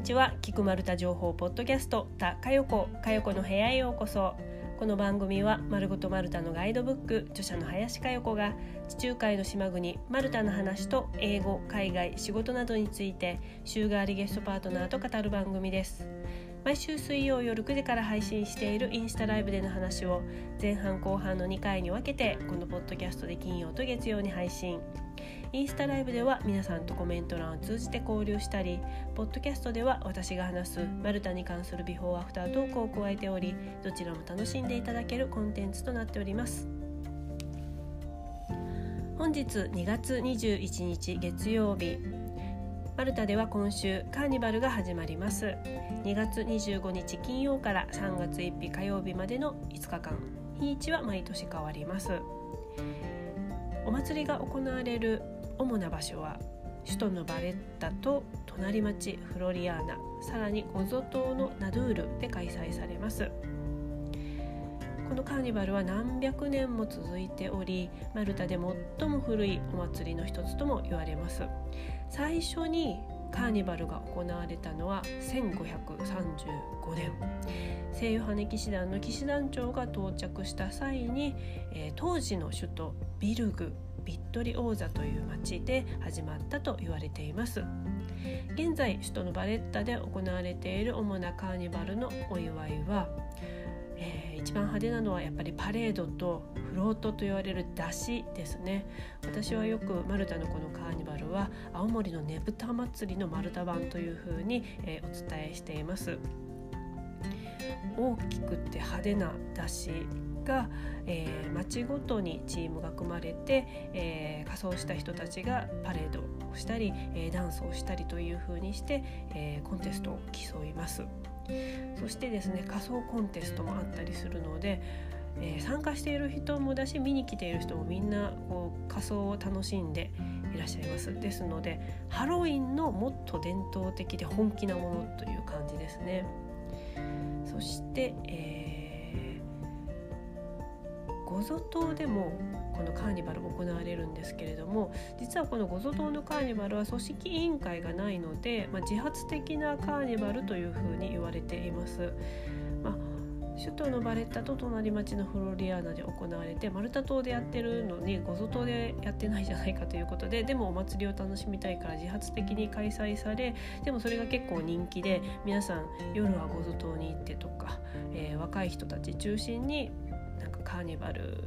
にちは。菊丸太情報ポッドキャストたかよこかよこの部屋へようこそ。この番組は丸ごとマルタのガイドブック著者の林佳代子が地中海の島国マルタの話と英語海外仕事などについて週替わりゲストパートナーと語る番組です。毎週水曜夜9時から配信しているインスタライブでの話を前半後半の2回に分けてこのポッドキャストで金曜と月曜に配信。インスタライブでは皆さんとコメント欄を通じて交流したりポッドキャストでは私が話すマルタに関するビフォーアフタートークを加えておりどちらも楽しんでいただけるコンテンツとなっております。本日2月21日月曜日。マルタでは今週カーニバルが始まります。2月25日金曜から3月1日火曜日までの5日間。日にちは毎年変わります。お祭りが行われる主な場所は首都のバレッタと隣町フロリアーナさらにゴゾ島のナドゥールで開催されます。このカーニバルは何百年も続いておりマルタで最も古いお祭りの一つとも言われます。最初にカーニバルが行われたのは1535年。聖ヨハネ騎士団の騎士団長が到着した際に、えー、当時の首都ビルグビットリ王座という町で始まったと言われています。現在首都のバレッタで行われている主なカーニバルのお祝いはえー、一番派手なのはやっぱりパレードとフロートと言われる出汁ですね。私はよくマルタのこのカーニバルは青森のねぶた祭りのマルタ版というふうに、えー、お伝えしています。大きくて派手な出汁が、えー、町ごとにチームが組まれて、えー、仮装した人たちがパレードをしたり、えー、ダンスをしたりというふうにして、えー、コンテストを競います。そしてですね仮想コンテストもあったりするので、えー、参加している人もだし見に来ている人もみんなこう仮装を楽しんでいらっしゃいますですのでハロウィンのもっと伝統的で本気なものという感じですねそして、えー、ゴゾ島でもこのカーニバル行われるんですけれども実はこのゴゾ島のカーニバルは組織委員会がないので、まあ、自発的なカーニバルというふうに言われています。まあ首都のバレッタと隣町のフロリアーナで行われてマルタ島でやってるのにゴゾ島でやってないじゃないかということででもお祭りを楽しみたいから自発的に開催されでもそれが結構人気で皆さん夜はゴゾ島に行ってとか、えー、若い人たち中心になんかカーニバル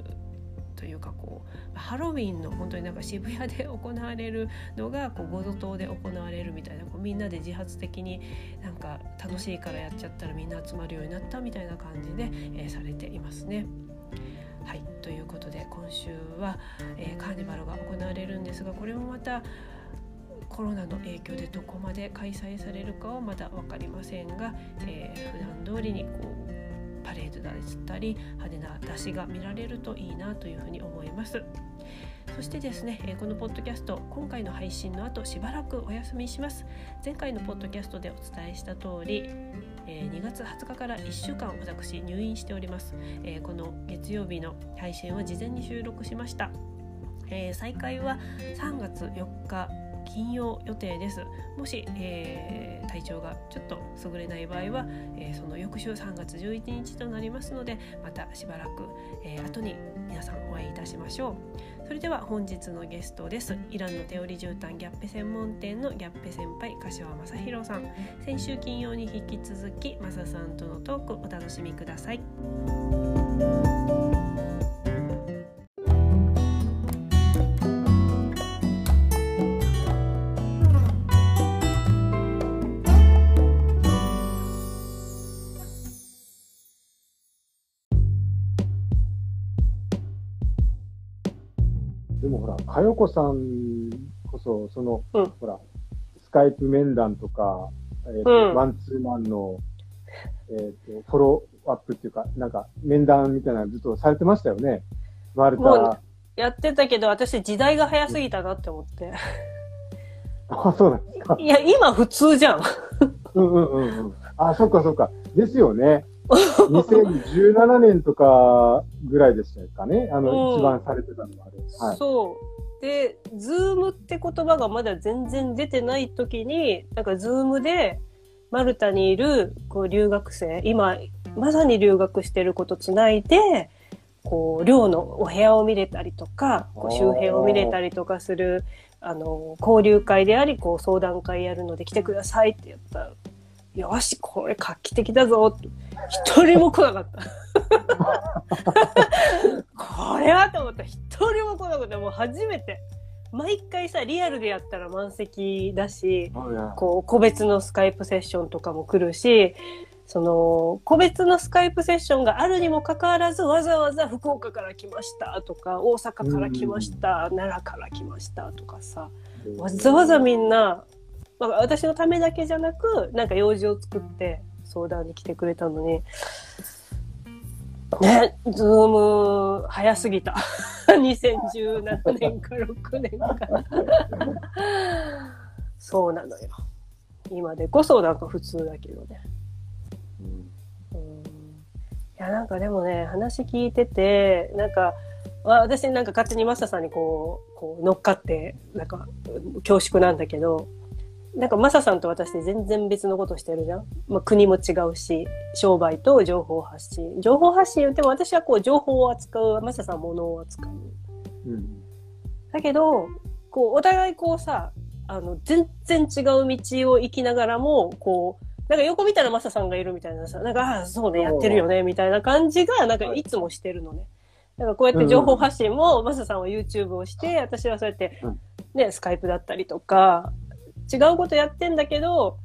というかこうハロウィンの本当になんか渋谷で行われるのがこうゴゾ島で行われるみたいなこうみんなで自発的になんか楽しいからやっちゃったらみんな集まるようになったみたいな感じで、えー、されていますね。はいということで今週は、えー、カーニバルが行われるんですがこれもまたコロナの影響でどこまで開催されるかはまだ分かりませんが、えー、普段通りにこうパレードだったり派手な出しが見られるといいなというふうに思います。そしてですね、えこのポッドキャスト今回の配信の後しばらくお休みします。前回のポッドキャストでお伝えした通り、え2月20日から1週間私入院しております、えこの月曜日の配信は事前に収録しました、え再開は3月4日金曜予定です。もし、えー、体調がちょっと優れない場合は、えー、その翌週3月11日となりますのでまたしばらく、えー、後に皆さんお会いいたしましょう。それでは本日のゲストです。イランの手織り絨毯ギャッペ専門店のギャッペ先輩柏正弘さん。先週金曜に引き続きマサさんとのトークお楽しみください。佳代子さんこそ、その、うん、ほら、スカイプ面談とか、えーと、うん、ワンツーマンの、えっ、ー、と、フォローアップっていうか、なんか、面談みたいなのずっとされてましたよね。マルタ。やってたけど、私時代が早すぎたなって思って。あ、そうなんですか。いや、今普通じゃん。うんうんうんうん。あ、そっかそっか。ですよね。2017年とかぐらいでしたかね。あの、うん、一番されてたのはあれ。はい、そう。で、 Zoom って言葉がまだ全然出てない時に、なんか Zoom で、マルタにいるこう留学生、今、まさに留学してることつないで、こう、寮のお部屋を見れたりとか、こう周辺を見れたりとかする、あの、交流会であり、こう、相談会やるので来てくださいって言ったら、よし、これ画期的だぞ。一人も来なかった。これはと思った。一人も来なかった。もう初めて。毎回さ、リアルでやったら満席だし、こう、個別のスカイプセッションとかも来るし、その、個別のスカイプセッションがあるにもかかわらず、わざわざ福岡から来ましたとか、大阪から来ました、奈良から来ましたとかさ、わざわざみんな、まあ、私のためだけじゃなく、なんか用事を作って相談に来てくれたのに、ね、ズーム早すぎた。2017年か6年か。そうなのよ。今でこそなんか普通だけどね。うん、いや、なんかでもね、話聞いてて、なんか、私なんか勝手にマサさんにこう、こう乗っかって、なんか恐縮なんだけど、なんかマサさんと私で全然別のことしてるじゃん。まあ国も違うし、商売と情報発信。情報発信言っても私はこう情報を扱う、マサさんものを扱う。うん、だけど、こうお互いこうさ、あの、全然違う道を行きながらも、こう、なんか横見たらマサさんがいるみたいなさ、なんか、ああ、そうね、やってるよね、みたいな感じが、なんかいつもしてるのね。だからこうやって情報発信も、マサさんは YouTube をして、私はそうやって、ね、スカイプだったりとか、違うことやってんだけど、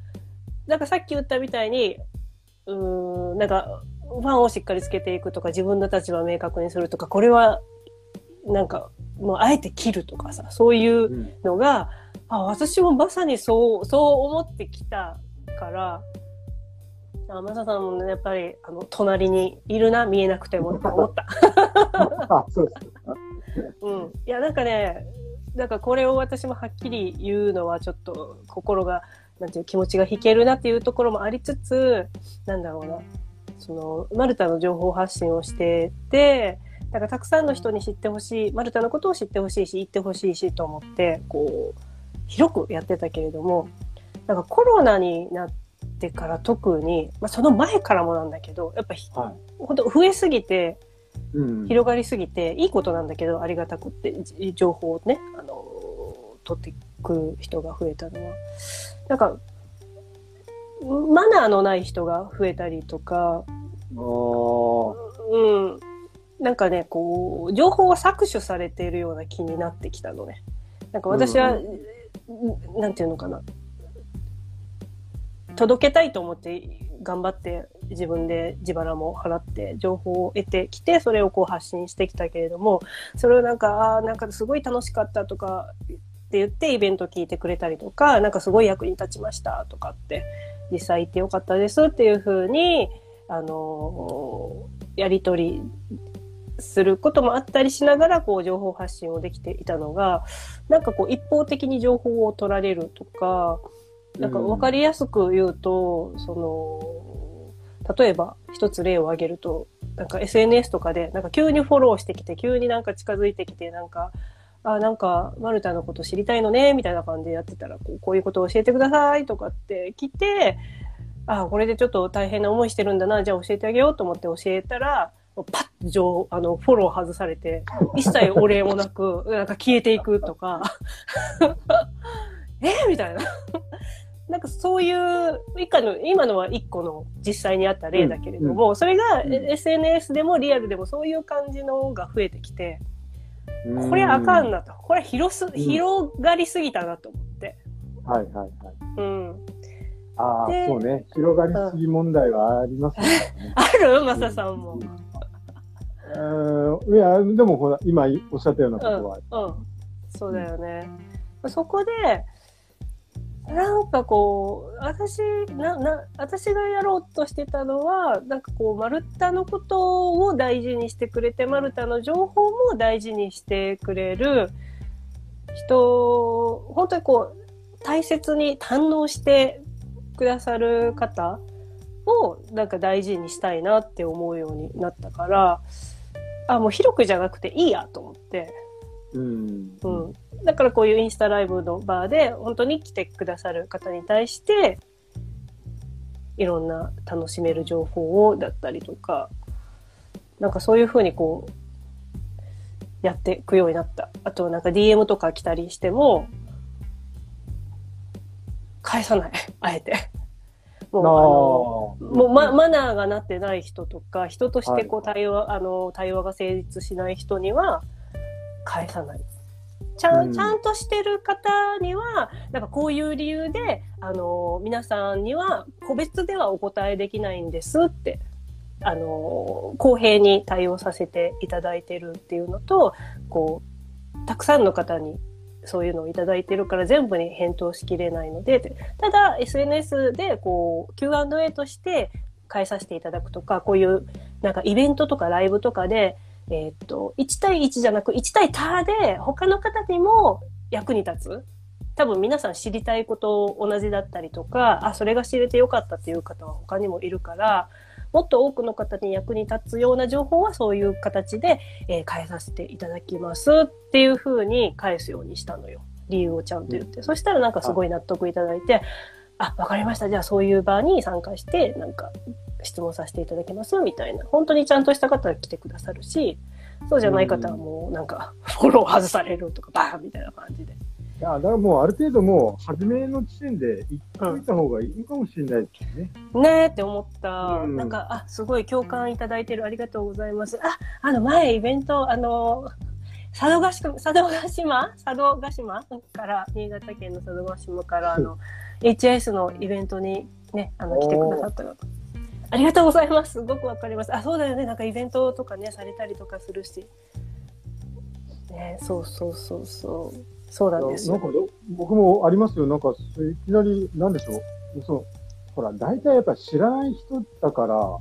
なんかさっき言ったみたいに、うん、なんか、ファンをしっかりつけていくとか、自分の立場を明確にするとか、これは、なんか、もうあえて切るとかさ、そういうのが、うん、あ、私もまさにそう、そう思ってきたから、あ、マサさんもね、やっぱり、あの、隣にいるな、見えなくても、と思った。あ、そうです。うん。いや、なんかね、なんかこれを私もはっきり言うのはちょっと心が、なんていう気持ちが引けるなっていうところもありつつ、なんだろうな。その、マルタの情報発信をしてて、だからたくさんの人に知ってほしい、マルタのことを知ってほしいし、言ってほしいしと思って、こう、広くやってたけれども、なんかコロナになってから特に、まあその前からもなんだけど、やっぱ、はい、本当増えすぎて、広がりすぎて、いいことなんだけど、ありがたくって、情報をね、あの、取っていく人が増えたのは。なんか、マナーのない人が増えたりとか、うん。なんかね、こう、情報が搾取されているような気になってきたのね。なんか私は、うん、なんていうのかな。届けたいと思って頑張って自分で自腹も払って情報を得てきて、それをこう発信してきたけれども、それをなんか、ああ、なんかすごい楽しかったとかって言ってイベント聞いてくれたりとか、なんかすごい役に立ちましたとかって、実際行ってよかったですっていうふうに、あの、やりとりすることもあったりしながら、こう、情報発信をできていたのが、なんかこう、一方的に情報を取られるとか、なんか分かりやすく言うと、その、例えば一つ例を挙げると、なんか SNS とかで、なんか急にフォローしてきて、急になんか近づいてきて、なんか、あ、なんか、マルタのこと知りたいのね、みたいな感じでやってたら、こうこういうことを教えてくださいとかって来て、あ、これでちょっと大変な思いしてるんだな、じゃあ教えてあげようと思って教えたら、パッとあの、フォロー外されて、一切お礼もなく、なんか消えていくとか、え？みたいな。なんかそういう、以下の、今のは一個の実際にあった例だけれども、うん、それが SNS でもリアルでもそういう感じのが増えてきて、これあかんなと。これ広す、広がりすぎたなと思って。はいはいはい。うん。ああ、そうね。広がりすぎ問題はありますね。ある？マサさんも。うん、いや、でもほら、今おっしゃったようなことは。うん、うん、そうだよね。そこで、なんかこう、私、な、な、私がやろうとしてたのは、なんかこう、マルタのことを大事にしてくれて、マルタの情報も大事にしてくれる人、本当にこう、大切に堪能してくださる方を、なんか大事にしたいなって思うようになったから、あ、もう広くじゃなくていいやと思って、うん、うん。だからこういうインスタライブのバーで本当に来てくださる方に対して、いろんな楽しめる情報をだったりとか、なんかそういうふうにこう、やっていくようになった。あとなんか DM とか来たりしても、返さない。あえて。もう、あの、もうママナーがなってない人とか、人としてこう対話、はい、あの、対話が成立しない人には、返さない。ちゃん、ちゃんとしてる方には、なんかこういう理由で、あの、皆さんには個別ではお答えできないんですって、あの、公平に対応させていただいてるっていうのと、こう、たくさんの方にそういうのをいただいてるから全部に返答しきれないので、ただ SNS でこう Q&A として返させていただくとか、こういうなんかイベントとかライブとかで、えー、っと、1対1じゃなく1対多で他の方にも役に立つ。多分皆さん知りたいこと同じだったりとか、あ、それが知れてよかったっていう方は他にもいるから、もっと多くの方に役に立つような情報はそういう形で、えー、返させていただきますっていうふうに返すようにしたのよ。理由をちゃんと言って。そしたらなんかすごい納得いただいて、あ、わかりました。じゃあそういう場に参加して、なんか質問させていただきますみたいな。本当にちゃんとした方が来てくださるし、そうじゃない方はもうなんかフォロー外されるとかバーンみたいな感じで。いや、だからもうある程度もう、初めの時点で言っといた方がいいかもしれないですね。うん、ねえって思った、うん。なんか、あ、すごい共感いただいてる。ありがとうございます。あ、あの前イベント、あの、佐渡島、佐渡島佐渡島から、新潟県の佐渡島から、あの、HS のイベントにね、あの、来てくださったありがとうございます。すごくわかります。あ、そうだよね。なんかイベントとかね、されたりとかするし。ね、そうそうそうそう。そうなんですなんか僕もありますよ。なんか、いきなり、なんでしょう。その、ほら、大体やっぱ知らない人だから、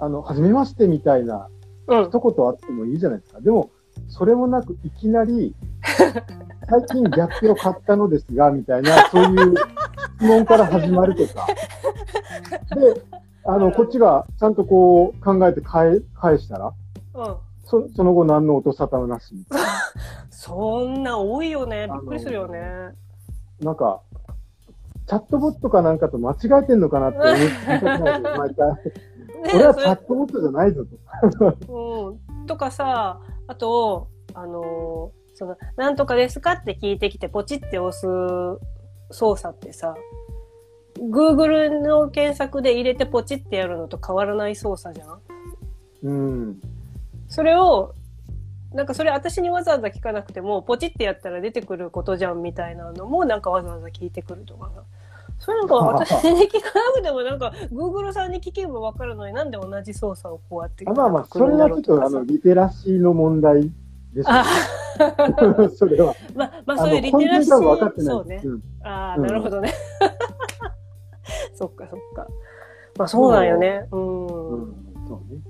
あの、はじめましてみたいな、一言あってもいいじゃないですか。うん、でも、それもなく、いきなり、最近ギャップを買ったのですが、みたいな、そういう質問から始まるとか。で、あの、こっちがちゃんとこう考えて返返したら、うん、そその後何の音沙汰もなしみたいな。そんな多いよね。びっくりするよね。なんか、チャットボットかなんかと間違えてんのかなって思って毎回。俺はチャットボットじゃないぞと。うん。とかさ、あと、あのー、その、なんとかですかって聞いてきて、ポチって押す操作ってさ、Google の検索で入れてポチってやるのと変わらない操作じゃん？うん。それをなんかそれ私にわざわざ聞かなくても、ポチってやったら出てくることじゃんみたいなのも、なんかわざわざ聞いてくるとかそれなんか私に聞かなくても、なんか、Google さんに聞けばわかるのになんで同じ操作をこうやってあまあまあ、それはちょっと、あの、リテラシーの問題ですね。それは。まあ、まあ、そういうリテラシー。そうね。うん、ああ、なるほどね。そっかそっか。まあ、そうなんよね。うん。うん、そうね。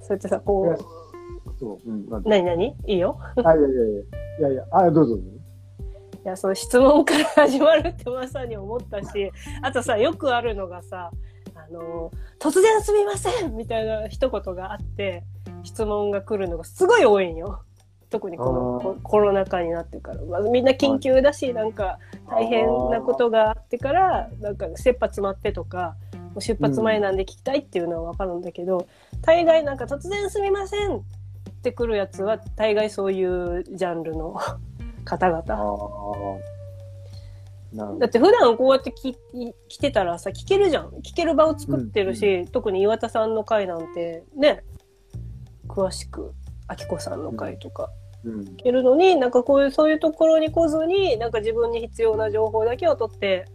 そうやってさ、こう。そう。うん。何何？いいよ。あ、いやいやいや。いやいや、あ、どうぞ。いや、その質問から始まるってまさに思ったし、あとさ、よくあるのがさ、あの、突然すみませんみたいな一言があって、質問が来るのがすごい多いんよ。特にこのコロナ禍になってから、まあ、みんな緊急だし、なんか大変なことがあってから、なんか切羽詰まってとか、もう出発前なんで聞きたいっていうのはわかるんだけど、大概なんか突然すみませんってくるやつは大概そういうジャンルの 方々。だって普段こうやってき来てたらさ、聞けるじゃん。聞ける場を作ってるし、うん、特に岩田さんの回なんてね、詳しく、あきこさんの回とか、聞けるのに、なんかこういう、そういうところに来ずに、なんか自分に必要な情報だけを取って、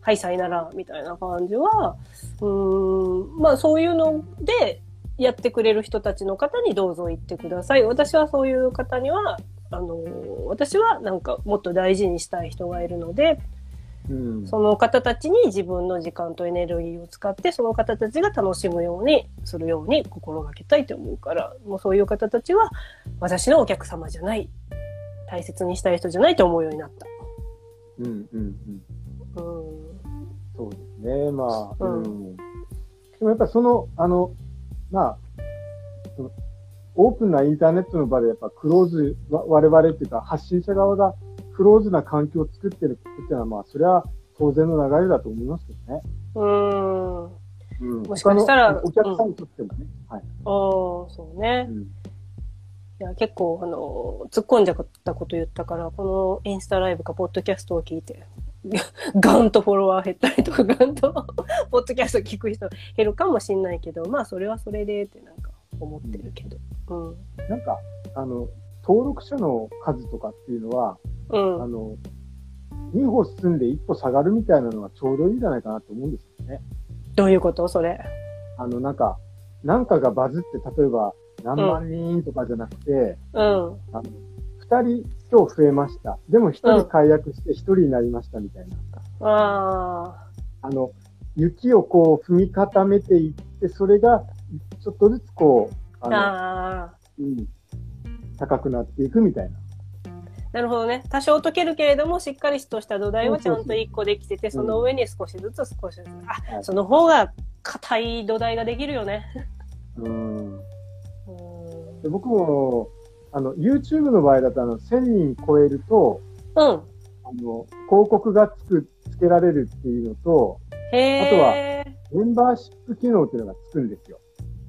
はい、さいなら、みたいな感じは、うん、まあそういうので、やってくれる人たちの方にどうぞ行ってください。私はそういう方には、あの、私はなんかもっと大事にしたい人がいるので、うん、その方たちに自分の時間とエネルギーを使って、その方たちが楽しむようにするように心がけたいと思うから、もうそういう方たちは私のお客様じゃない、大切にしたい人じゃないと思うようになった。うんうんうん。うん。そうですね。まあ、うん。でもやっぱその、あの、まあ、オープンなインターネットの場でやっぱクローズ、我々っていうか発信者側がクローズな環境を作ってるっていうのは、まあ、それは当然の流れだと思いますけどね。うん。うん。もしかしたら。お客さんにとってもね。うん、はい。ああ、そうね。うんいや、結構、あの、突っ込んじゃったこと言ったから、このインスタライブか、ポッドキャストを聞いて、ガンとフォロワー減ったりとか、ガンと ポッドキャスト聞く人減るかもしんないけど、まあ、それはそれでってなんか思ってるけど。うん。なんか、あの、登録者の数とかっていうのは、うん。あの、2歩進んで1歩下がるみたいなのがちょうどいいんじゃないかなと思うんですよね。どういうこと？それ。あの、なんか、なんかがバズって、例えば、何万人とかじゃなくて、うん。あの、二人今日増えました。でも一人解約して一人になりましたみたいな。ああ。あの、雪をこう踏み固めていって、それがちょっとずつこう、あの、あうん、高くなっていくみたいな。なるほどね。多少解けるけれども、しっかりとした土台はちゃんと一個できてて、その上に少しずつ少しずつ。あ、その方が硬い土台ができるよね。うん。で僕も、あの、YouTube の場合だと、あの、1000人超えると、うん。あの、広告がつく、つけられるっていうのと、へあとは、メンバーシップ機能っていうのがつくんですよ。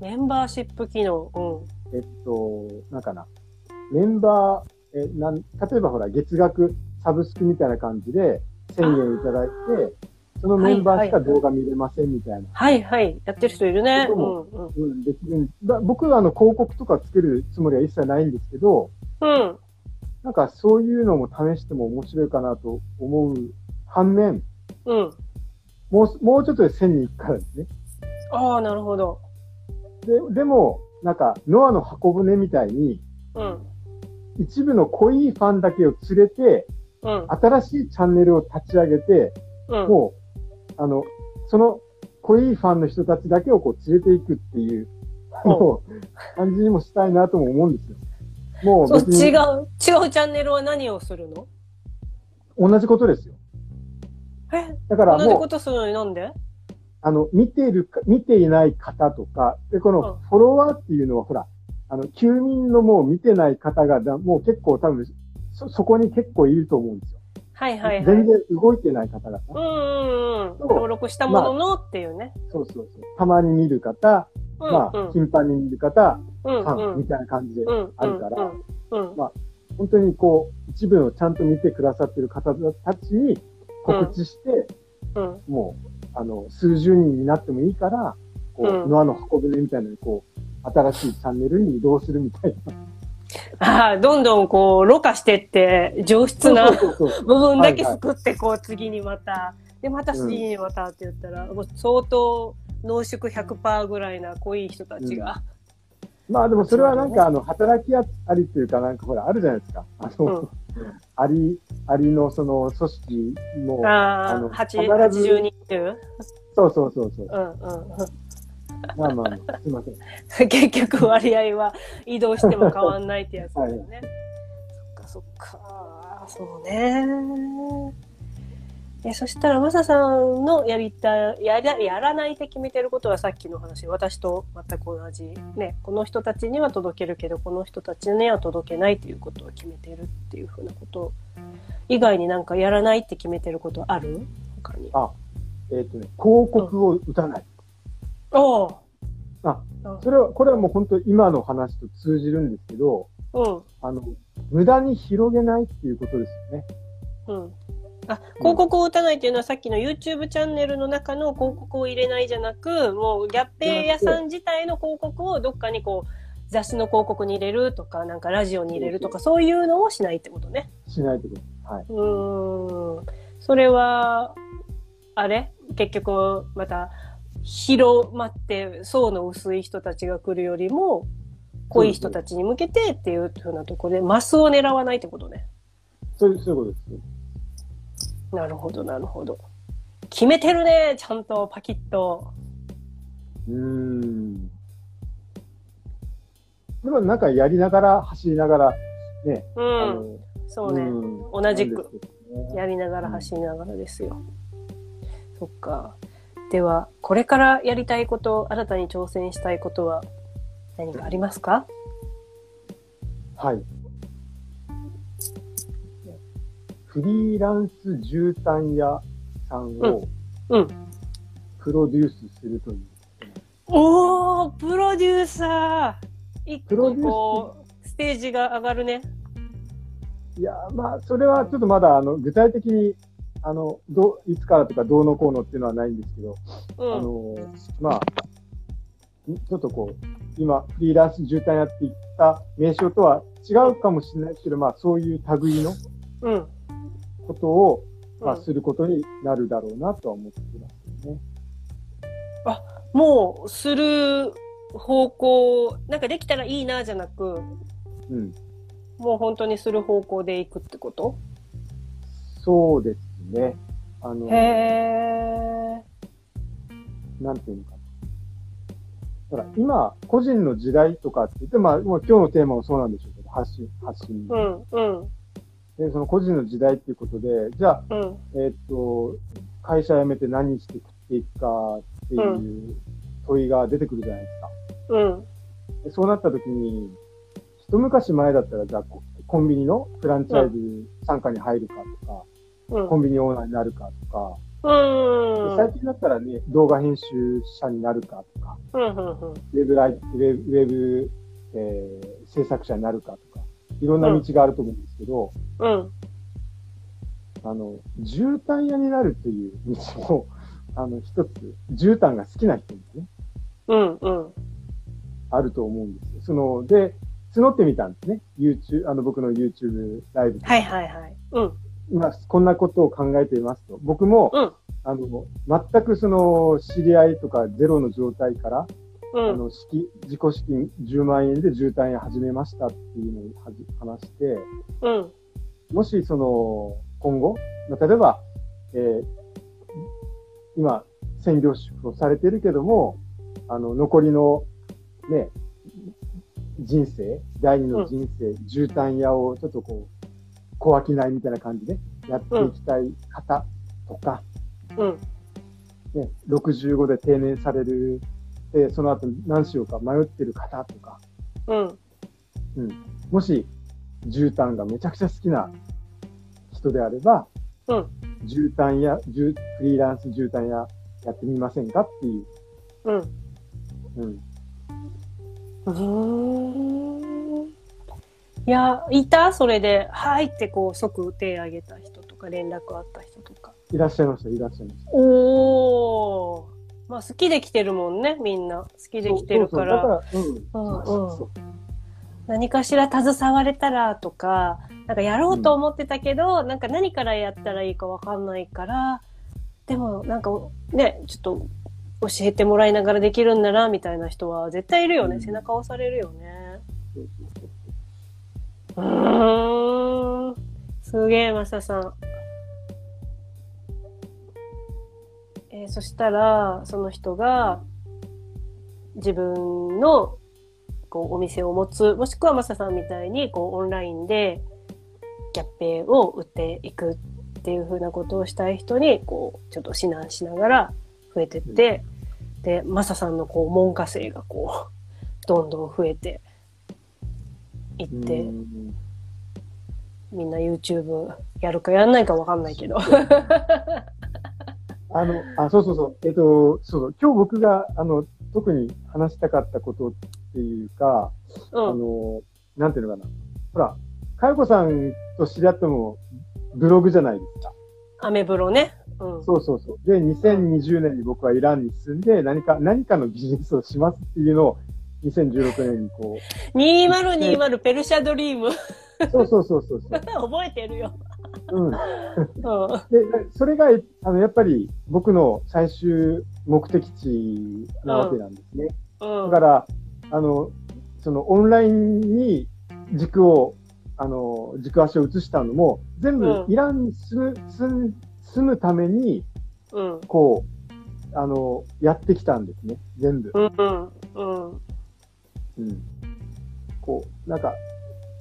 メンバーシップ機能うん。えっと、なんかな。メンバー、え、なん、例えばほら、月額サブスクみたいな感じで、1000円いただいて、そのメンバーしか動画見れませんみたいな。はいはい。やってる人いるね。うん、うん。できる僕はあの広告とかつけるつもりは一切ないんですけど、うん。なんかそういうのも試しても面白いかなと思う反面、うん。もう、もうちょっとで1000人いくからですね。ああ、なるほど。で、でも、なんか、ノアの箱舟みたいに、うん。一部の濃いファンだけを連れて、うん。新しいチャンネルを立ち上げて、うん。もう、あの、その濃いファンの人たちだけをこう連れていくっていう、あの、感じにもしたいなとも思うんですよ。もうそう違う、違うチャンネルは何をするの？同じことですよ。え？だからもう。同じことするのになんで？あの、見ているか、見ていない方とか、で、このフォロワーっていうのは、ほら、あの、休眠のもう見てない方がだ、もう結構多分、そ、そこに結構いると思うんですよ。はいはいはい。全然動いてない方々。うんうんうん。登録したもののっていうね。そうそうそう。たまに見る方、まあ、頻繁に見る方、ファンみたいな感じであるから、まあ、本当にこう、一部のちゃんと見てくださってる方たちに告知して、もう、あの、数十人になってもいいから、こう、ノアの箱舟みたいなのに、こう、新しいチャンネルに移動するみたいな。ああ、どんどんこう、ろ過してって、上質な 部分だけ救って、こう、次にまた、で、また次にまたって言ったら、もう相当濃縮100%ぐらいな濃い人たちが。うん、まあでもそれはなんか、あの、働きありっていうか、なんかほら、あるじゃないですか。あの、うん、あり、ありのその組織も、ああの、80人っていう？そうそうそうそう。うんうん。まあまあ、すいません。結局割合は移動しても変わんないってやつだよね。はい、そっかそっか。そうね。えそしたら、マサさんのやりたい、やら、やらないって決めてることはさっきの話、私と全く同じ。ね、この人たちには届けるけど、この人たちには届けないということを決めてるっていうふうなこと以外になんかやらないって決めてることある？他に。あ、えっ、ー、とね、広告を打たない。うんおあ、それは、これはもう本当今の話と通じるんですけど、うん。あの、無駄に広げないっていうことですよね。うん。あ、広告を打たないっていうのは、さっきの YouTube チャンネルの中の広告を入れないじゃなく、もうギャッペ屋さん自体の広告をどっかにこう、雑誌の広告に入れるとか、なんかラジオに入れるとか、そういうのをしないってことね。しないってこと。はい。うん。それは、あれ？結局、また、広まって層の薄い人たちが来るよりも濃い人たちに向けてっていうふうなところでマスを狙わないってことね。そういうことです。なるほど、なるほど。決めてるね、ちゃんとパキッと。うん。でもなんかやりながら、走りながら、ね。うん。そうね、うん、同じく、やりながら走りながらですよ。うん、そっか。では、これからやりたいこと、新たに挑戦したいことは何かありますか？はい。フリーランス絨毯屋さんを、うん。うん、プロデュースするという。おおプロデューサー一個こう、ステージが上がるね。いや、まあ、それはちょっとまだ、あの、具体的に、あの、どいつからとかどうのこうのっていうのはないんですけど、うん、あの、まあ、ちょっとこう、今、フリーランス絨毯やっていった名称とは違うかもしれないけど、まあ、そういう類のことを、うん、まあ、することになるだろうなとは思ってますよね。あ、もう、する方向、なんかできたらいいな、じゃなく、うん。もう本当にする方向でいくってこと？そうですね。あの、へなんていうのかな。ほら、今、個人の時代とかって言って、まあ、今日のテーマもそうなんでしょうけど、発信、発信。うん、うん。で、その個人の時代っていうことで、じゃあ、うん、えー、っと、会社辞めて何して食っていくかっていう問いが出てくるじゃないですか。うん。でそうなった時に、一昔前だったら、じゃあ、コンビニのフランチャイズ参加に入るかとか、うん、コンビニオーナーになるかとか、うん、最近だったらね、動画編集者になるかとか、うんうんうん、ウェブライウェブ、ウェブえー、制作者になるかとか、いろんな道があると思うんですけど、うん、あの、絨毯屋になるっていう道も、あの、一つ、絨毯が好きな人もね、うんうん、あると思うんですよ。その、で、募ってみたんですね。YouTube、あの、僕の YouTube ライブはいはいはい。うん。今、こんなことを考えていますと。僕も、うん、あの、全くその、知り合いとかゼロの状態から、うん、あの、資自己資金10万円で渋滞を始めましたっていうのを話して、うん、もしその、今後、まあ、例えば、えー、今、専業主婦をされてるけども、あの、残りの、ね、人生、第二の人生、絨毯屋をちょっとこう、小商いみたいな感じでやっていきたい方とか、うん。ね、65で定年される、で、その後何しようか迷ってる方とか、うん。うん。もし、絨毯がめちゃくちゃ好きな人であれば、うん。絨毯や、フリーランス絨毯屋やってみませんかっていう。うん。うん。うん。いや、いた？それで、はいってこう即手挙げた人とか連絡あった人とか。いらっしゃいました、いらっしゃいました。おー。まあ好きで来てるもんね、みんな。好きで来てるから。何かしら携われたらとか、なんかやろうと思ってたけど、うん、なんか何からやったらいいかわかんないから、でもなんかね、ちょっと教えてもらいながらできるんだな、みたいな人は絶対いるよね。うん、背中押されるよね。うん。すげえ、マサさん。えー、そしたら、その人が、自分の、こう、お店を持つ、もしくはマサさんみたいに、こう、オンラインで、キャッペを売っていくっていうふうなことをしたい人に、こう、ちょっと指南しながら、増えてって、うん、で、マサさんのこう、門下生がこう、どんどん増えていって、みんな YouTube やるかやんないかわかんないけど。あの、あ、そうそうそう。えっと、そうそう。今日僕が、あの、特に話したかったことっていうか、うん、あの、なんていうのかな。ほら、かよこさんと知り合っても、ブログじゃないですか。アメブロね。うん、そうそうそう。で、2020年に僕はイランに住んで、何か、何かのビジネスをしますっていうのを、2016年にこう。2020ペルシャドリーム。そうそうそうそう 覚えてるよ。うん。で、それが、あの、やっぱり僕の最終目的地なわけなんですね。うん、だから、あの、そのオンラインに軸を、あの、軸足を移したのも、全部イランに住む、住む住むために、うん、こう、あの、やってきたんですね、全部。うん、うん、うん。こう、なんか、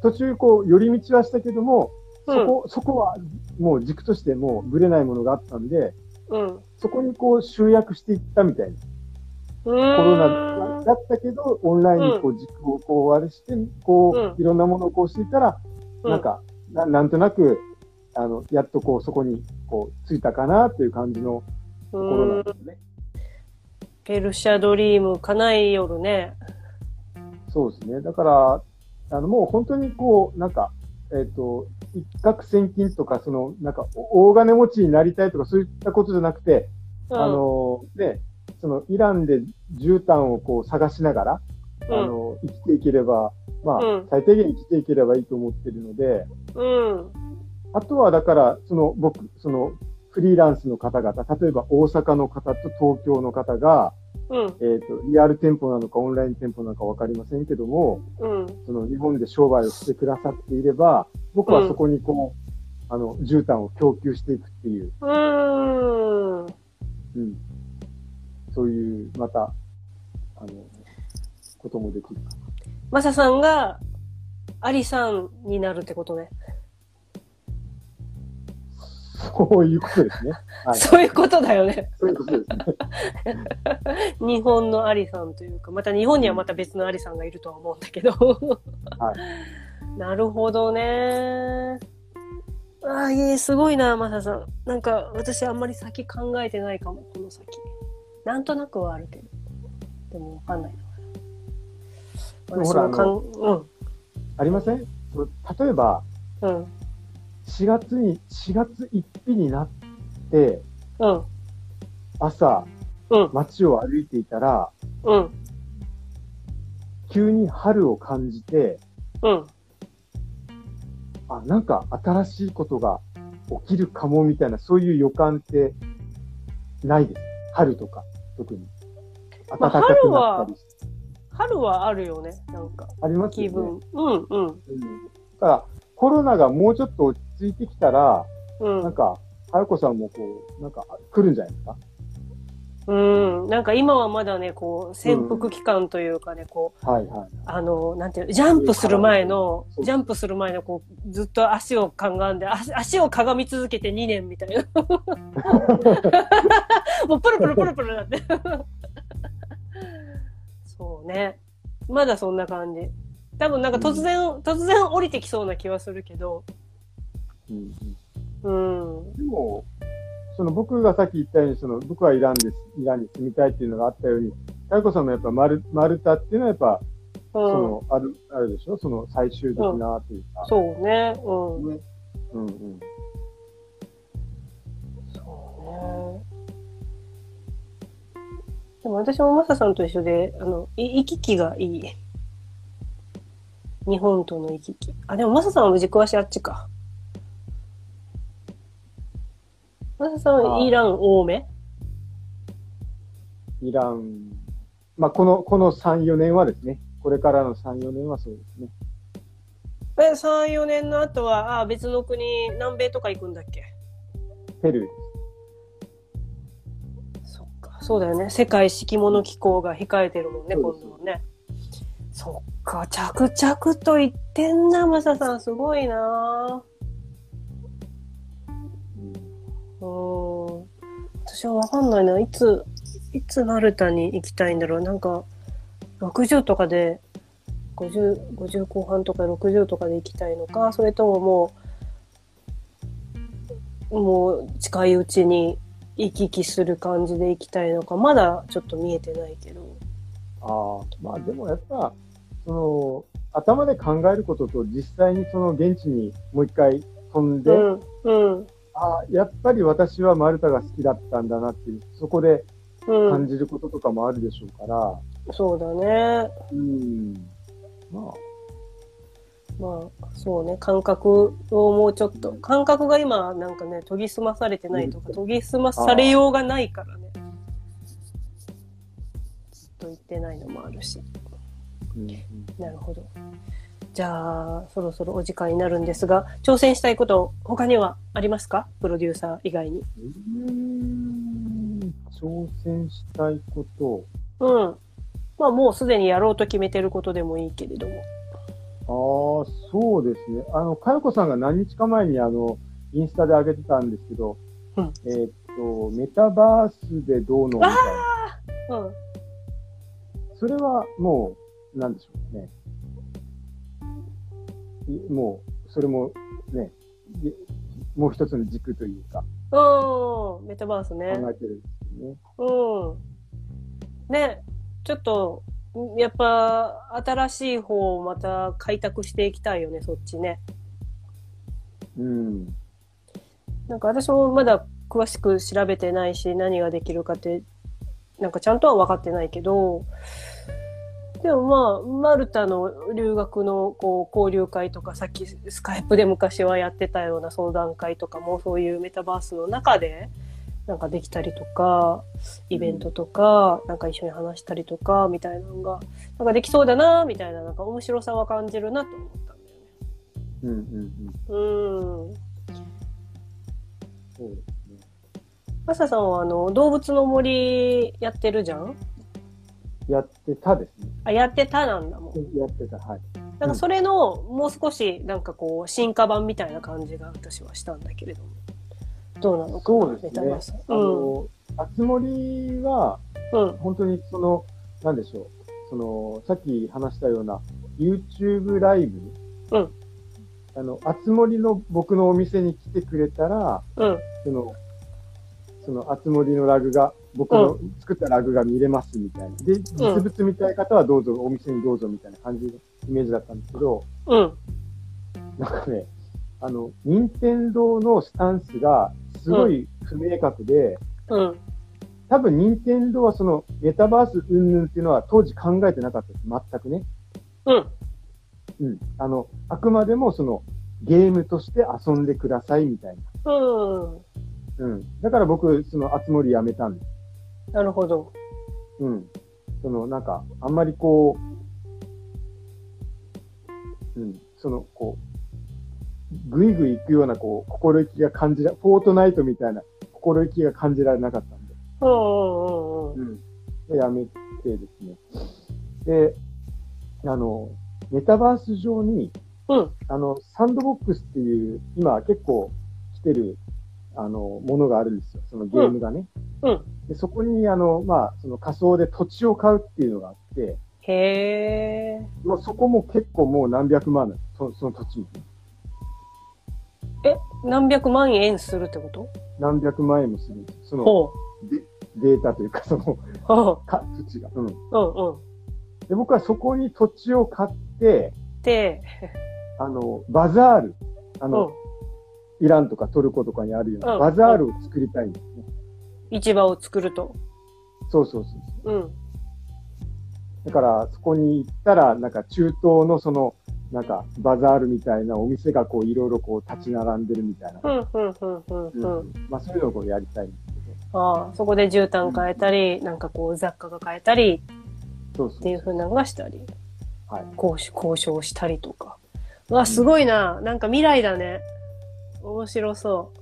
途中、こう、寄り道はしたけども、そこ、うん、そこは、もう軸としてもうぶれないものがあったんで、うん、そこにこう集約していったみたいな。コロナだったけど、オンラインにこう軸をこうあれして、こう、いろんなものをこうしていたら、なんかな、なんとなく、あの、やっとこう、そこに、こう、ついたかなっていう感じのところなんですね。ペルシャドリーム、かない夜ね。そうですね。だから、あの、もう本当にこう、なんか、えっ、ー、と、一攫千金とか、その、なんか、大金持ちになりたいとか、そういったことじゃなくて、うん、あの、ね、その、イランで絨毯をこう探しながら、うん、あの、生きていければ、まあ、うん、最低限生きていければいいと思ってるので、うん。あとは、だから、その、僕、その、フリーランスの方々、例えば大阪の方と東京の方が、うん、えっ、ー、と、リアル店舗なのかオンライン店舗なのかわかりませんけども、うん、その日本で商売をしてくださっていれば、僕はそこにこう、あの、絨毯を供給していくっていう。うん。うん。そういう、また、あの、こともできるかな。マサさんが、アリさんになるってことね。そういうことですね。はい、そういうことだよね。そういうことですね。日本のアリさんというか、また日本にはまた別のアリさんがいるとは思うんだけど。はい。なるほどね。ああ、いえ、すごいな、マサさん。なんか、私あんまり先考えてないかも、この先。なんとなくはあるけど。でもわかんないな。ほら、あの、うん。ありません？例えば、うん。4月に、4月1日になって、うん。朝、うん。街を歩いていたら、うん。急に春を感じて、うん。あ、なんか新しいことが起きるかもみたいな、そういう予感ってないです。春とか、特に。暖かくなったりして。春はあるよね、なんか。ありますよね。気分。うん、うん。うん、だから、コロナがもうちょっと落ち着いてきたら、うん、なんか、はやこさんもこう、なんか来るんじゃないですか？うん。なんか今はまだね、こう、潜伏期間というかね、こう、はいはい。あの、なんていうジャンプする前の、ジャンプする前の、こう、ずっと足をかがんで、足足をかがみ続けて2年みたいな。もうプルプルプルプルなって。そうね。まだそんな感じ。多分なんか突然、うん、突然降りてきそうな気はするけど。うん。うん。でも、その僕がさっき言ったように、その僕はイランです、イランに住みたいっていうのがあったように、か子さんもやっぱマルマルタっていうのはやっぱ、うん、その、ある、あるでしょ？その最終的なというか。うん、そうね。うん。ね、うんうん。そうね。でも私もマサさんと一緒で、あの、行き来がいい。日本との行き来。あ、でもマサさんは軸足あっちか。さんはイラン多め？イラン、まあ、この、この3、4年はですね。これからの3、4年はそうですね。え、3、4年の後は、あ、別の国、南米とか行くんだっけ？ペルーそっか、そうだよね。世界敷物機構が控えてるもんね、今度はね。そっか、着々と言ってんな、マサさん。すごいなう私はわかんないな。いつ、いつマルタに行きたいんだろう。なんか、60とかで、50、50後半とか60とかで行きたいのか、それとももう、もう近いうちに行き来する感じで行きたいのか、まだちょっと見えてないけど。ああ、まあでもやっぱ、その、頭で考えることと実際にその現地にもう一回飛んで、うんうん、あやっぱり私はマルタが好きだったんだなっていう、そこで感じることとかもあるでしょうから。うん、そうだね。うん。まあ。まあ、そうね、感覚をもうちょっと、感覚が今なんかね、研ぎ澄まされてないとか、研ぎ澄まされようがないからね。ずっと言ってないのもあるし。なるほど。じゃあ、そろそろお時間になるんですが、挑戦したいこと、他にはありますか？プロデューサー以外に。うん、挑戦したいこと。うん。まあ、もうすでにやろうと決めてることでもいいけれども。ああ、そうですね。あの、かよこさんが何日か前にあの、インスタで上げてたんですけど、うん、えー、っと、メタバースでどうのみたいな。うん。それはもう、なんでしょうね。もう、それもね、もう一つの軸というか。うん、メタバースね。考えてるんですよね。ね、ちょっと、やっぱ、新しい方をまた開拓していきたいよね、そっちね。うん。なんか私もまだ詳しく調べてないし、何ができるかって、なんかちゃんとは分かってないけど、でもまあ、マルタの留学のこう交流会とか、さっきスカイプで昔はやってたような相談会とかも、そういうメタバースの中で、なんかできたりとか、イベントとか、なんか一緒に話したりとか、みたいなのが、なんかできそうだな、みたいな、なんか面白さは感じるなと思ったんだよね。うんうんうん。うん。そうですね。マサさんはあの、動物の森やってるじゃん？やってたですね。あ、やってたなんだもん。やってた、はい。なんかそれの、もう少し、なんかこう、進化版みたいな感じが私はしたんだけれども。どうなのかなそうですね。あの、あつ森は、うん、本当にその、なんでしょう。その、さっき話したような、YouTube ライブ。うん。あの、あつ森の僕のお店に来てくれたら、うん。その、その、あつ森のラグが、僕の作ったラグが見れますみたいな。で、実物見たい方はどうぞ、お店にどうぞみたいな感じのイメージだったんですけど、うん。なんかね、あの、任天堂のスタンスがすごい不明確で、うん。多分任天堂はそのメタバース云々っていうのは当時考えてなかったです。全くね。うん。うん。あの、あくまでもそのゲームとして遊んでくださいみたいな。うん。うん。だから僕、その、あつ森やめたんです。なるほど。うん。その、なんか、あんまりこう、うん、その、こう、ぐいぐい行くような、こう、心意気が感じら、フォートナイトみたいな心意気が感じられなかったんで。うんやめてですね。で、あの、メタバース上に、うん、あの、サンドボックスっていう、今結構来てるあの、ものがあるんですよ。そのゲームがね。うん。でそこに、あの、まあ、その仮想で土地を買うっていうのがあって、へえ。もうそこも結構もう何百万そその土地に。え、何百万円するってこと？何百万円もするんです。その、デデータというか、その、か土地が。うん。うんうん。で、僕はそこに土地を買って、で、あの、バザール、あの、イランとかトルコとかにあるようなバザールを作りたいんですね。市場を作ると。そうそうそうう。ん。だから、そこに行ったら、なんか中東のその、なんかバザールみたいなお店がこういろいろこう立ち並んでるみたいな。うん、うん、うん、うん。うん。まあそういうのをこうやりたいんですけど。ああ、そこで絨毯変えたり、うん、なんかこう雑貨が変えたり、そうそうっていうふうなのがしたり、はい。交渉交渉したりとか。わ、すごいな。なんか未来だね。面白そ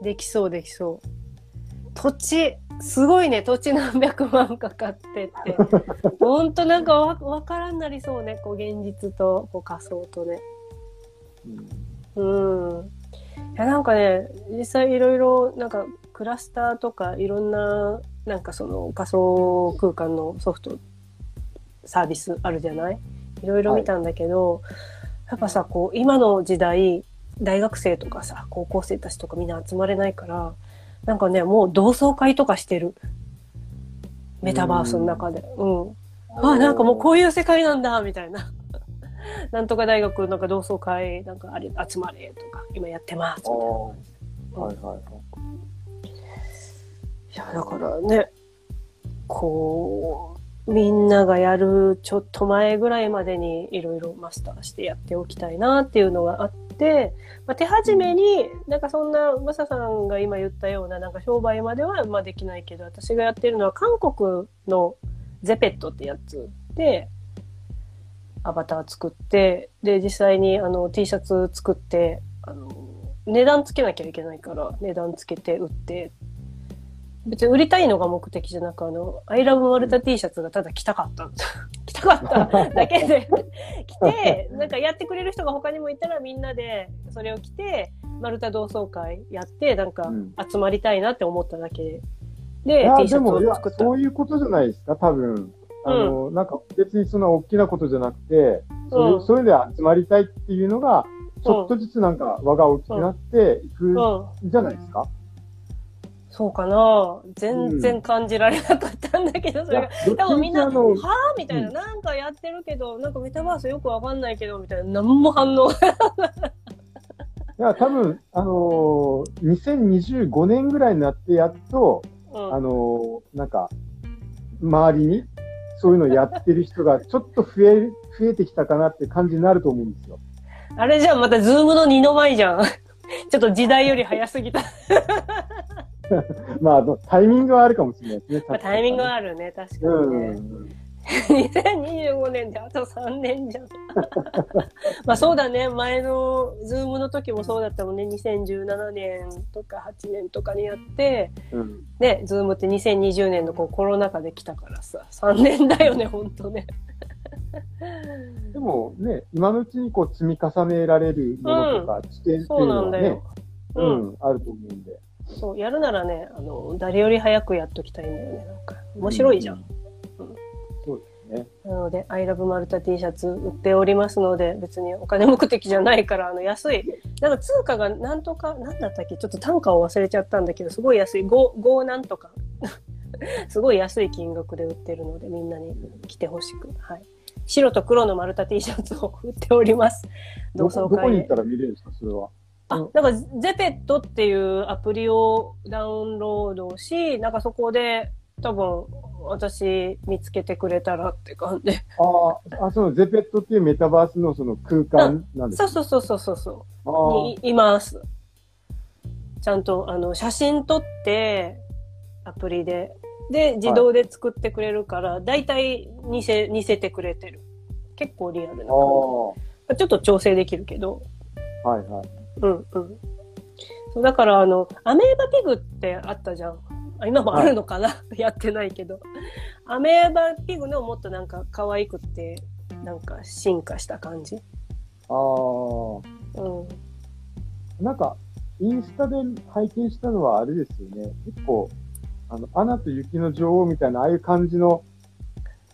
う。できそうできそう。土地、すごいね。土地何百万かかってって。ほんとなんかわわからんなりそうね。こう現実とこう仮想とね。うん。うん。いやなんかね、実際いろいろなんかクラスターとかいろんななんかその仮想空間のソフトサービスあるじゃないいろいろ見たんだけど、はい、やっぱさ、こう今の時代、大学生とかさ、高校生たちとかみんな集まれないから、なんかね、もう同窓会とかしてる。メタバースの中で。うん。あ、なんかもうこういう世界なんだ、みたいな。なんとか大学なんか同窓会なんかあれ集まれとか今やってますみたいな。はいはいはい。いや、だからね、こう、みんながやるちょっと前ぐらいまでにいろいろマスターしてやっておきたいなっていうのがあって、まあ、手始めに、なんかそんな、マサさんが今言ったような、なんか商売まではまあできないけど、私がやってるのは韓国のゼペットってやつで、アバター作って、で、実際にあの T シャツ作って、あの、値段つけなきゃいけないから、値段つけて売って別に売りたいのが目的じゃなく、あの、アイラブマルタ T シャツがただ着たかった。着たかっただけで 着て、なんかやってくれる人が他にもいたらみんなでそれを着て、マルタ同窓会やって、なんか集まりたいなって思っただけで、T シャツを作った。そういうことじゃないですか、多分。あの、うん、なんか別にそんな大きなことじゃなくて、それ,、それで集まりたいっていうのが、ちょっとずつなんか輪が大きくなっていくじゃないですか。そうかな全然感じられなかったんだけど、それが。多分みんな、はぁみたいな、なんかやってるけど、なんかメタバースよくわかんないけど、みたいな、何も反応。いや、多分、あのー、2025年ぐらいになってやっと、うん、あのー、なんか、周りにそういうのやってる人が ちょっと増え、増えてきたかなって感じになると思うんですよ。あれじゃん、またズームの二の舞じゃん。ちょっと時代より早すぎた。まあ、タイミングはあるかもしれないですね。まあ、タイミングはあるね、確かにね。うん。2025年であと3年じゃん。まあそうだね。前の Zoom の時もそうだったもん。ね。2017年とか8年とかにやって、うん、ね、 Zoom って2020年のこうコロナ禍で来たからさ、3年だよね、ほん。とね。でもね、今のうちにこう積み重ねられるものとか、知見っていうのはね、うん、あると思うん。で。そう、やるならね、あの、誰より早くやっときたいんだよね。なんか、面白いじゃん。うん、そうですね。なので、アイラブマルタ T シャツ売っておりますので、別にお金目的じゃないから、あの、安い。なんか通貨がなんとか、なんだったっけ？ちょっと単価を忘れちゃったんだけど、すごい安い。5、5なんとか。すごい安い金額で売ってるので、みんなに来てほしく。はい。白と黒の丸太 T シャツを売っております。同窓会どこに行ったら見れるんですか、それは。あ、なんか、ゼペットっていうアプリをダウンロードし、なんかそこで多分私見つけてくれたらって感じ。ああ、そのゼペットっていうメタバースのその空間なんですか、そうそうそうそうそう。にいます。ちゃんとあの写真撮ってアプリでで、自動で作ってくれるから、だいたい似せ、似せてくれてる。結構リアルな感じ。ちょっと調整できるけど。はいはい。うんうん。そうだから、あの、アメーバピグってあったじゃん。あ今もあるのかな、はい、やってないけど。アメーバピグのもっとなんか可愛くて、なんか進化した感じ？ああ。うん。なんか、インスタで拝見したのはあれですよね。結構、あの、アナと雪の女王みたいな、ああいう感じの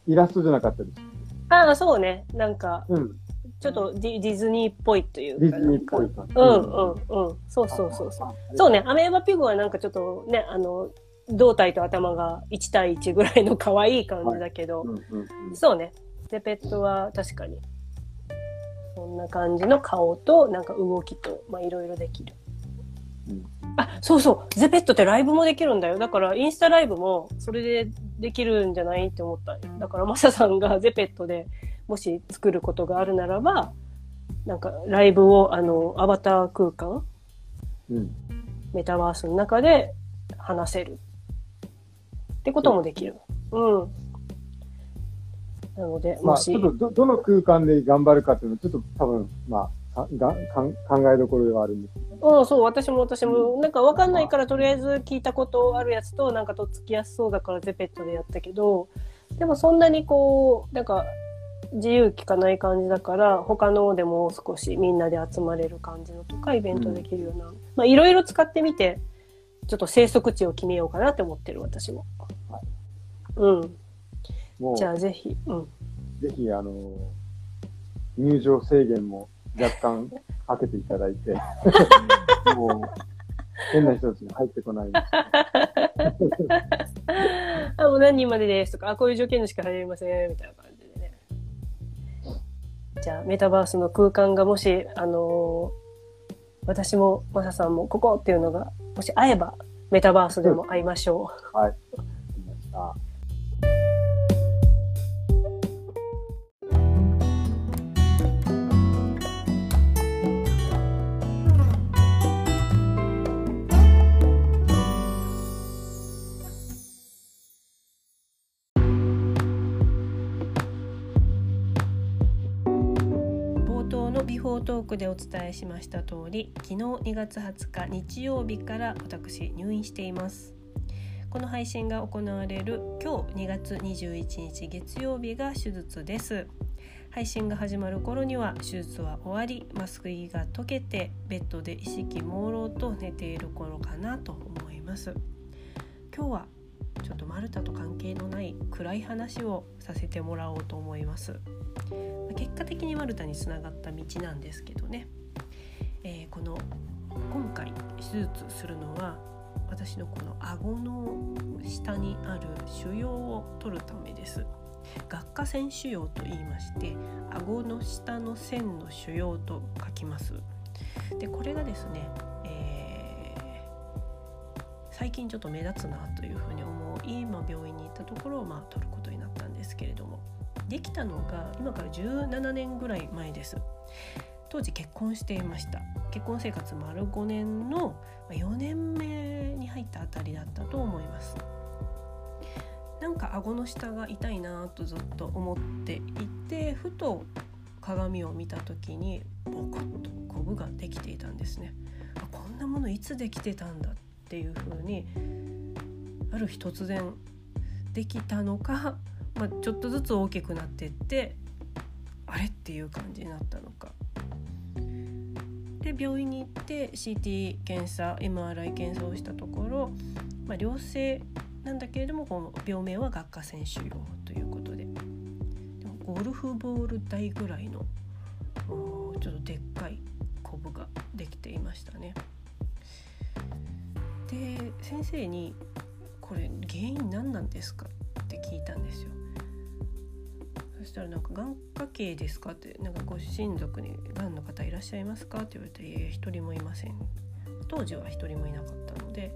イラストじゃなかったです。ああ、そうね。なんか、うん、ちょっとディディズニーっぽいというか。ディズニーっぽい感じ。うんうんうん。そうそうそうそう。そうね。アメーバピグはなんかちょっとね、あの、胴体と頭が1対1ぐらいの可愛い感じだけど、はいうんうんうん、そうね。ゼペットは確かに、そんな感じの顔と、なんか動きと、まあいろいろできる。あ、そうそう。ゼペットってライブもできるんだよ。だから、インスタライブもそれでできるんじゃないって思った。だから、マサさんがゼペットでもし作ることがあるならば、なんか、ライブを、あの、アバター空間、うん、メタバースの中で話せる。ってこともできる。うん。なので、まあ、ちょっとど、どの空間で頑張るかっていうのは、ちょっと多分、まあ、がかん考えどころではあるんですうん、そう、私も私も、なんかわかんないからとりあえず聞いたことあるやつと、なんかとっつきやすそうだからゼペットでやったけど、でもそんなにこう、なんか、自由聞かない感じだから、他のでも少しみんなで集まれる感じのとか、イベントできるような、うん、まあいろいろ使ってみて、ちょっと生息地を決めようかなって思ってる、私も。はい、うん。じゃあぜひ、うん。ぜひ、あの、入場制限も若干 開けていただいて、もう、変な人たちが入ってこない。あ、もう何人までですとか、あ、こういう条件でしか入れません、みたいな。じゃあ、メタバースの空間がもし、あのー、私も、マサさんも、ここっていうのが、もし会えば、メタバースでも会いましょう。はい。ました。トークでお伝えしました通り昨日2月20日日曜日から私入院しています。この配信が行われる今日2月21日月曜日が手術です。配信が始まる頃には手術は終わり麻酔が解けてベッドで意識朦朧と寝ている頃かなと思います。今日はちょっとマルタと関係のない暗い話をさせてもらおうと思います。結果的にマルタにつながった道なんですけどね、えー、この今回手術するのは私のこの顎の下にある腫瘍を取るためです。顎下腺腫瘍と言いまして顎の下の線の腫瘍と書きます。でこれがですね、えー、最近ちょっと目立つなというふうに思い今病院に行ったところをまあ取ることになったんですけれどもできたのが今から17年ぐらい前です。当時結婚していました。結婚生活丸5年の4年目に入ったあたりだったと思います。なんか顎の下が痛いなとずっと思っていてふと鏡を見た時にボコッとコブができていたんですね。あこんなものいつできてたんだっていう風にある日突然できたのか、まあ、ちょっとずつ大きくなってってあれっていう感じになったのかで病院に行って CT 検査 MRI 検査をしたところ、まあ、良性なんだけれどもこの病名は顎下腺腫瘍ということででもゴルフボール台ぐらいのちょっとでっかいコブができていましたね。で先生に「これ原因何なんですか?」って聞いたんですよ。そしたらなんか眼科系ですか？ってなんかご親族にがんの方いらっしゃいますか？って言われていえ一人もいません当時は一人もいなかったので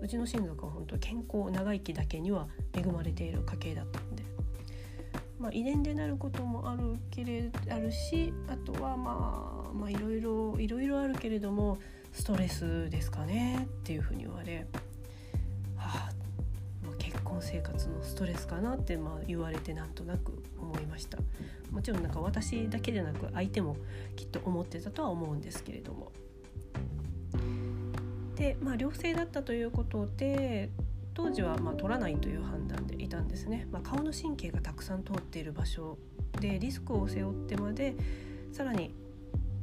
うちの親族は本当健康長生きだけには恵まれている家系だったんで、まあ、遺伝でなることもあるけれあるしあとはまあいろいろいろあるけれどもストレスですかね？っていうふうに言われ生活のストレスかなってまあ言われてなんとなく思いました。もちろんなんか私だけでなく相手もきっと思ってたとは思うんですけれども。でまあ良性だったということで当時はまあ取らないという判断でいたんですね、まあ、顔の神経がたくさん通っている場所でリスクを背負ってまでさらに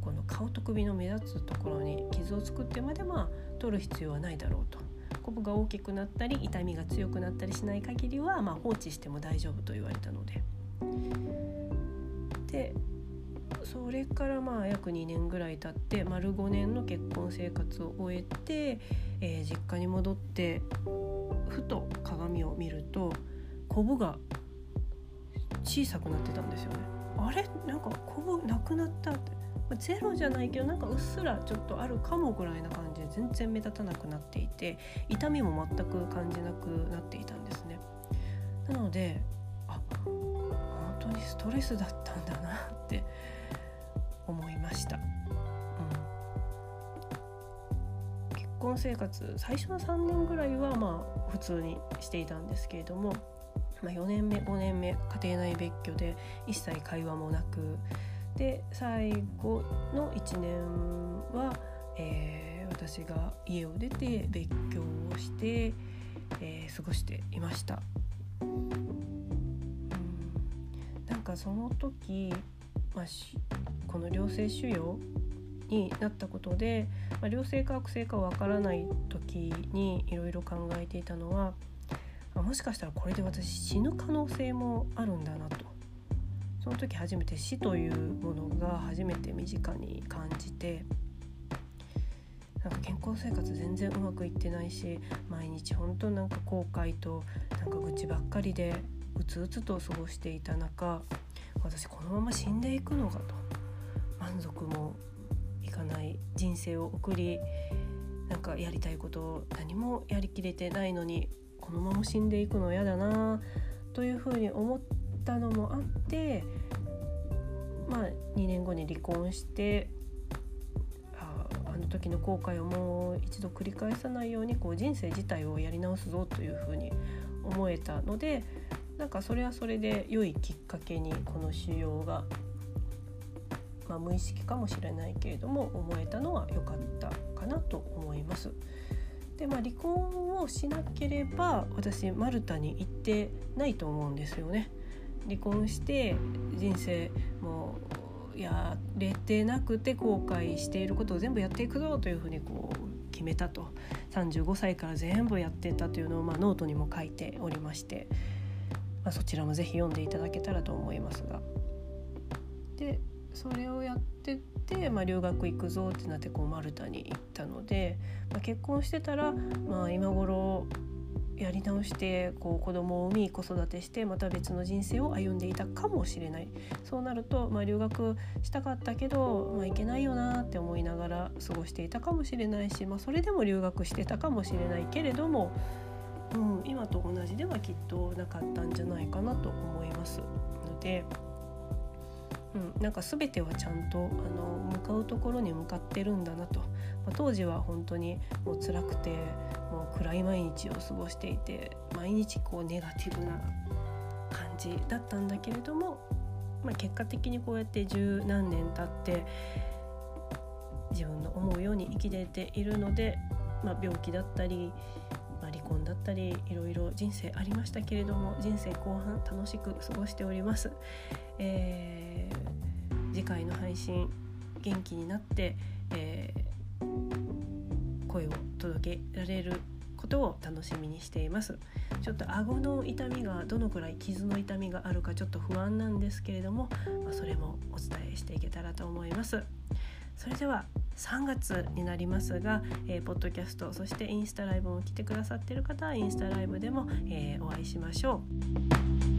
この顔と首の目立つところに傷を作ってまでまあ取る必要はないだろうと。コブが大きくなったり痛みが強くなったりしない限りは、まあ、放置しても大丈夫と言われたので。でそれからまあ約2年ぐらい経って丸5年の結婚生活を終えて、えー、実家に戻ってふと鏡を見るとコブが小さくなってたんですよね。あれ？なんかコブなくなったってゼロじゃないけどなんかうっすらちょっとあるかもぐらいな感じで全然目立たなくなっていて痛みも全く感じなくなっていたんですね。なのであ本当にストレスだったんだなって思いました。うん、結婚生活最初の3年ぐらいはまあ普通にしていたんですけれども、まあ、4年目5年目家庭内別居で一切会話もなくで最後の1年は、えー、私が家を出て別居をして、えー、過ごしていました。なんかその時、まあ、この良性腫瘍になったことで、まあ、良性か悪性かわからない時にいろいろ考えていたのはもしかしたらこれで私死ぬ可能性もあるんだなとその時初めて死というものが初めて身近に感じてなんか健康生活全然うまくいってないし毎日本当なんか後悔となんか愚痴ばっかりでうつうつと過ごしていた中私このまま死んでいくのかと。満足もいかない人生を送りなんかやりたいことを何もやりきれてないのにこのまま死んでいくの嫌だなというふうに思ってたのもあってまあ2年後に離婚してああの時の後悔をもう一度繰り返さないようにこう人生自体をやり直すぞというふうに思えたのでなんかそれはそれで良いきっかけにこの腫瘍が、まあ、無意識かもしれないけれども思えたのは良かったかなと思います。でまあ、離婚をしなければ私マルタに行ってないと思うんですよね。離婚して人生もうやれてなくて後悔していることを全部やっていくぞというふうにこう決めたと35歳から全部やってたというのを、まあ、ノートにも書いておりまして、まあ、そちらも是非読んでいただけたらと思いますが。でそれをやってて、まあ、留学行くぞってなってこうマルタに行ったので、まあ、結婚してたら、まあ、今頃やり直してこう子供を産み子育てしてまた別の人生を歩んでいたかもしれないそうなると、まあ、留学したかったけど、まあ、行けないよなって思いながら過ごしていたかもしれないし、まあ、それでも留学してたかもしれないけれども、うん、今と同じではきっとなかったんじゃないかなと思いますので。うん、なんか全てはちゃんとあの向かうところに向かってるんだなと、まあ、当時は本当にもう辛くてもう暗い毎日を過ごしていて毎日こうネガティブな感じだったんだけれども、まあ、結果的にこうやって十何年経って自分の思うように生きれているので、まあ、病気だったり、まあ、離婚だったりいろいろ人生ありましたけれども人生後半楽しく過ごしております。ー、次回の配信元気になって、えー、声を届けられることを楽しみにしています。ちょっと顎の痛みがどのくらい傷の痛みがあるかちょっと不安なんですけれども、まあ、それもお伝えしていけたらと思います。それでは3月になりますが、えー、ポッドキャストそしてインスタライブも来てくださってる方はインスタライブでも、えー、お会いしましょう。